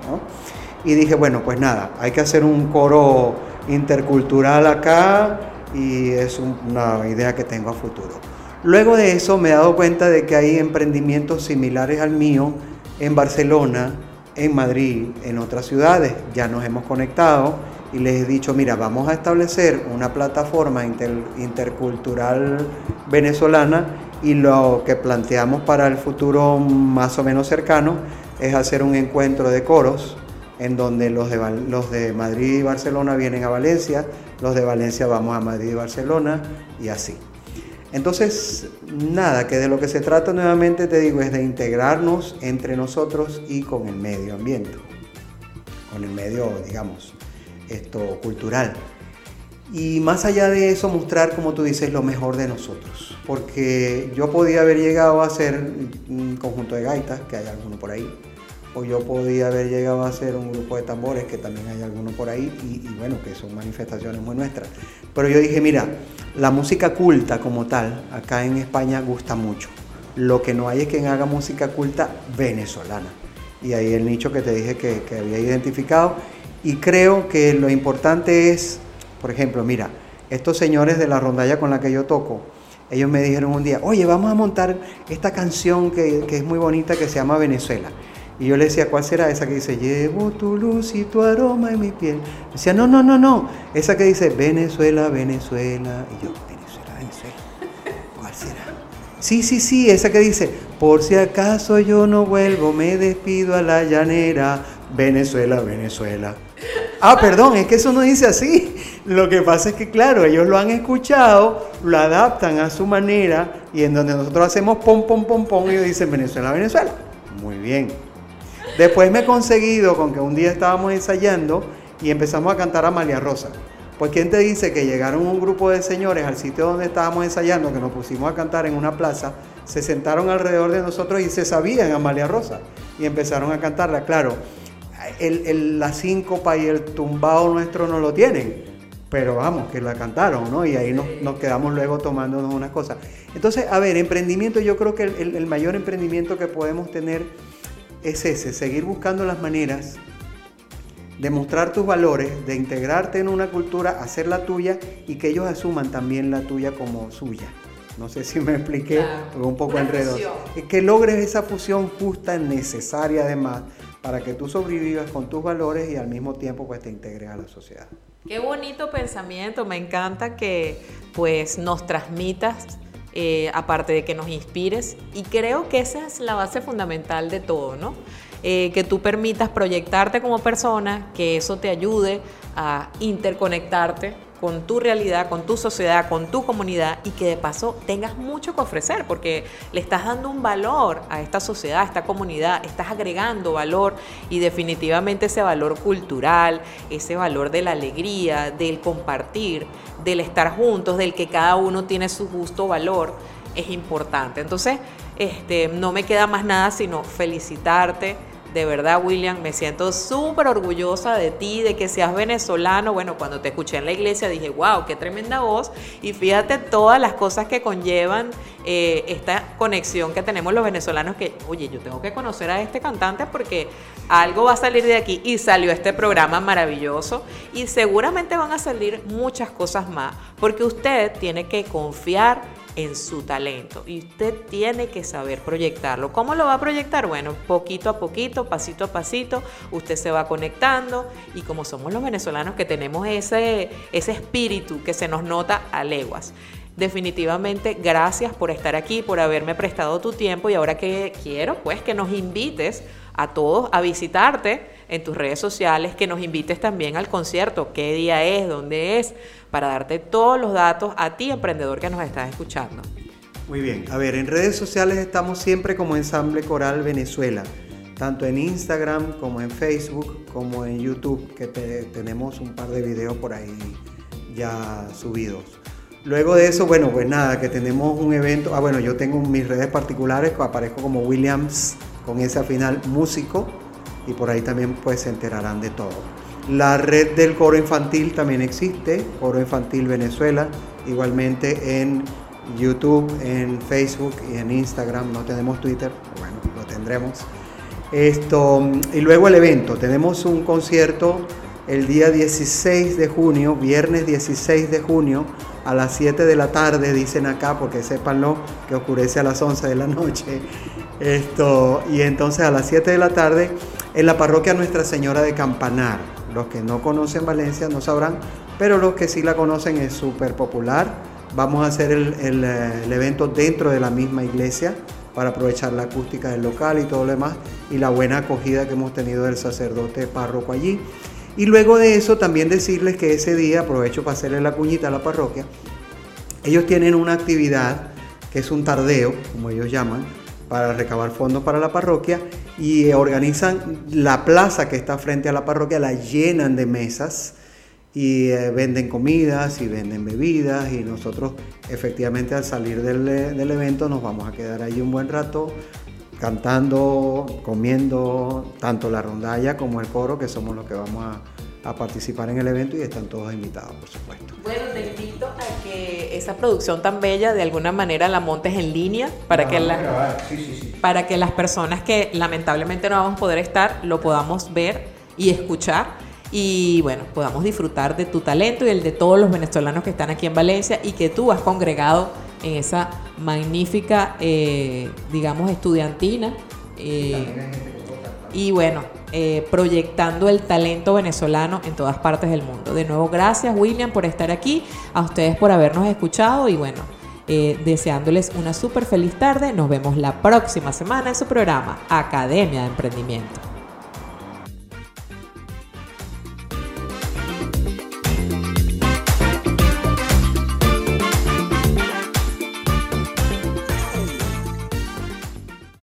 E: Y dije, bueno, pues nada, hay que hacer un coro intercultural acá y es una idea que tengo a futuro. Luego de eso me he dado cuenta de que hay emprendimientos similares al mío en Barcelona, en Madrid, en otras ciudades. Ya nos hemos conectado y les he dicho, mira, vamos a establecer una plataforma inter, intercultural venezolana y lo que planteamos para el futuro más o menos cercano es hacer un encuentro de coros en donde los de, los de Madrid y Barcelona vienen a Valencia, los de Valencia vamos a Madrid y Barcelona y así. Entonces, nada, que de lo que se trata nuevamente, te digo, es de integrarnos entre nosotros y con el medio ambiente, con el medio, digamos, esto cultural. Y más allá de eso, mostrar, como tú dices, lo mejor de nosotros. Porque yo podía haber llegado a hacer un conjunto de gaitas, que hay alguno por ahí, o yo podía haber llegado a hacer un grupo de tambores, que también hay alguno por ahí, y, y, bueno, que son manifestaciones muy nuestras. Pero yo dije, mira, la música culta como tal, acá en España gusta mucho. Lo que no hay es quien haga música culta venezolana. Y ahí el nicho que te dije que, que había identificado. Y creo que lo importante es, por ejemplo, mira, estos señores de la rondalla con la que yo toco, ellos me dijeron un día, oye, vamos a montar esta canción que, que es muy bonita que se llama Venezuela. Y yo le decía, ¿cuál será esa que dice, llevo tu luz y tu aroma en mi piel? Decía, no, no, no, no. Esa que dice, Venezuela, Venezuela. Y yo, Venezuela, Venezuela. ¿Cuál será? Sí, sí, sí, esa que dice, por si acaso yo no vuelvo, me despido a la llanera. Venezuela, Venezuela. Ah, perdón, es que eso no dice así. Lo que pasa es que, claro, ellos lo han escuchado, lo adaptan a su manera y en donde nosotros hacemos pom, pom, pom, pom, ellos dicen Venezuela, Venezuela. Muy bien. Después me he conseguido con que un día estábamos ensayando y empezamos a cantar Amalia Rosa. Pues ¿quién te dice que llegaron un grupo de señores al sitio donde estábamos ensayando, que nos pusimos a cantar en una plaza, se sentaron alrededor de nosotros y se sabían Amalia Rosa y empezaron a cantarla. Claro, el, el, la síncopa y el tumbao nuestro no lo tienen, pero vamos, que la cantaron, ¿no? Y ahí nos, nos quedamos luego tomándonos unas cosas. Entonces, a ver, emprendimiento, yo creo que el, el mayor emprendimiento que podemos tener es ese, seguir buscando las maneras de mostrar tus valores, de integrarte en una cultura, hacerla tuya y que ellos asuman también la tuya como suya. No sé si me expliqué, claro. un poco enredoso. Que logres esa fusión justa, necesaria además, para que tú sobrevivas con tus valores y al mismo tiempo pues te integres a la sociedad.
B: Qué bonito pensamiento, me encanta que pues nos transmitas eh, aparte de que nos inspires. Y creo que esa es la base fundamental de todo, ¿no? Eh, que tú permitas proyectarte como persona, que eso te ayude a interconectarte con tu realidad, con tu sociedad, con tu comunidad y que de paso tengas mucho que ofrecer porque le estás dando un valor a esta sociedad, a esta comunidad, estás agregando valor y definitivamente ese valor cultural, ese valor de la alegría, del compartir, del estar juntos, del que cada uno tiene su justo valor, es importante. Entonces, este, no me queda más nada sino felicitarte de verdad, William, me siento súper orgullosa de ti, de que seas venezolano. Bueno, cuando te escuché en la iglesia dije, wow, qué tremenda voz. Y fíjate todas las cosas que conllevan eh, esta conexión que tenemos los venezolanos, que, oye, yo tengo que conocer a este cantante porque algo va a salir de aquí. Y salió este programa maravilloso. Y seguramente van a salir muchas cosas más, porque usted tiene que confiar en su talento y usted tiene que saber proyectarlo. ¿Cómo lo va a proyectar? Bueno, poquito a poquito, pasito a pasito, usted se va conectando y como somos los venezolanos que tenemos ese, ese espíritu que se nos nota a leguas. Definitivamente, gracias por estar aquí, por haberme prestado tu tiempo y ahora que quiero, pues que nos invites a todos a visitarte en tus redes sociales, que nos invites también al concierto, qué día es, dónde es, para darte todos los datos a ti, emprendedor que nos estás escuchando.
E: Muy bien, a ver, en redes sociales estamos siempre como Ensamble Coral Venezuela, tanto en Instagram como en Facebook, como en YouTube, que tenemos un par de videos por ahí ya subidos. Luego de eso, bueno, pues nada, que tenemos un evento. Ah, bueno, yo tengo mis redes particulares, aparezco como Williams con ese final músico y por ahí también pues se enterarán de todo. La red del coro infantil también existe, Coro Infantil Venezuela, igualmente en YouTube, en Facebook y en Instagram. No tenemos Twitter, bueno, lo tendremos. Esto, y luego el evento, tenemos un concierto el día 16 de junio, viernes 16 de junio, a las 7 de la tarde, dicen acá, porque sépanlo que oscurece a las 11 de la noche. Esto, y entonces a las 7 de la tarde en la parroquia Nuestra Señora de Campanar. Los que no conocen Valencia no sabrán, pero los que sí la conocen es súper popular. Vamos a hacer el, el, evento dentro de la misma iglesia para aprovechar la acústica del local y todo lo demás y la buena acogida que hemos tenido del sacerdote párroco allí. Y luego de eso también decirles que ese día, aprovecho para hacerle la cuñita a la parroquia, ellos tienen una actividad que es un tardeo, como ellos llaman, para recabar fondos para la parroquia y organizan la plaza que está frente a la parroquia, la llenan de mesas y eh, venden comidas y venden bebidas y nosotros efectivamente al salir del, del evento nos vamos a quedar allí un buen rato cantando, comiendo, tanto la rondalla como el coro, que somos los que vamos a, participar en el evento y están todos invitados, por supuesto.
B: Bueno, te invito a que esa producción tan bella de alguna manera la montes en línea para, que, para que las personas que lamentablemente no vamos a poder estar lo podamos ver y escuchar y bueno, podamos disfrutar de tu talento y el de todos los venezolanos que están aquí en Valencia y que tú has congregado en esa magnífica, eh, digamos, estudiantina. Eh, y bueno, eh, proyectando el talento venezolano en todas partes del mundo. De nuevo, gracias William por estar aquí, a ustedes por habernos escuchado y bueno, deseándoles una súper feliz tarde. Nos vemos la próxima semana en su programa Academia de Emprendimiento.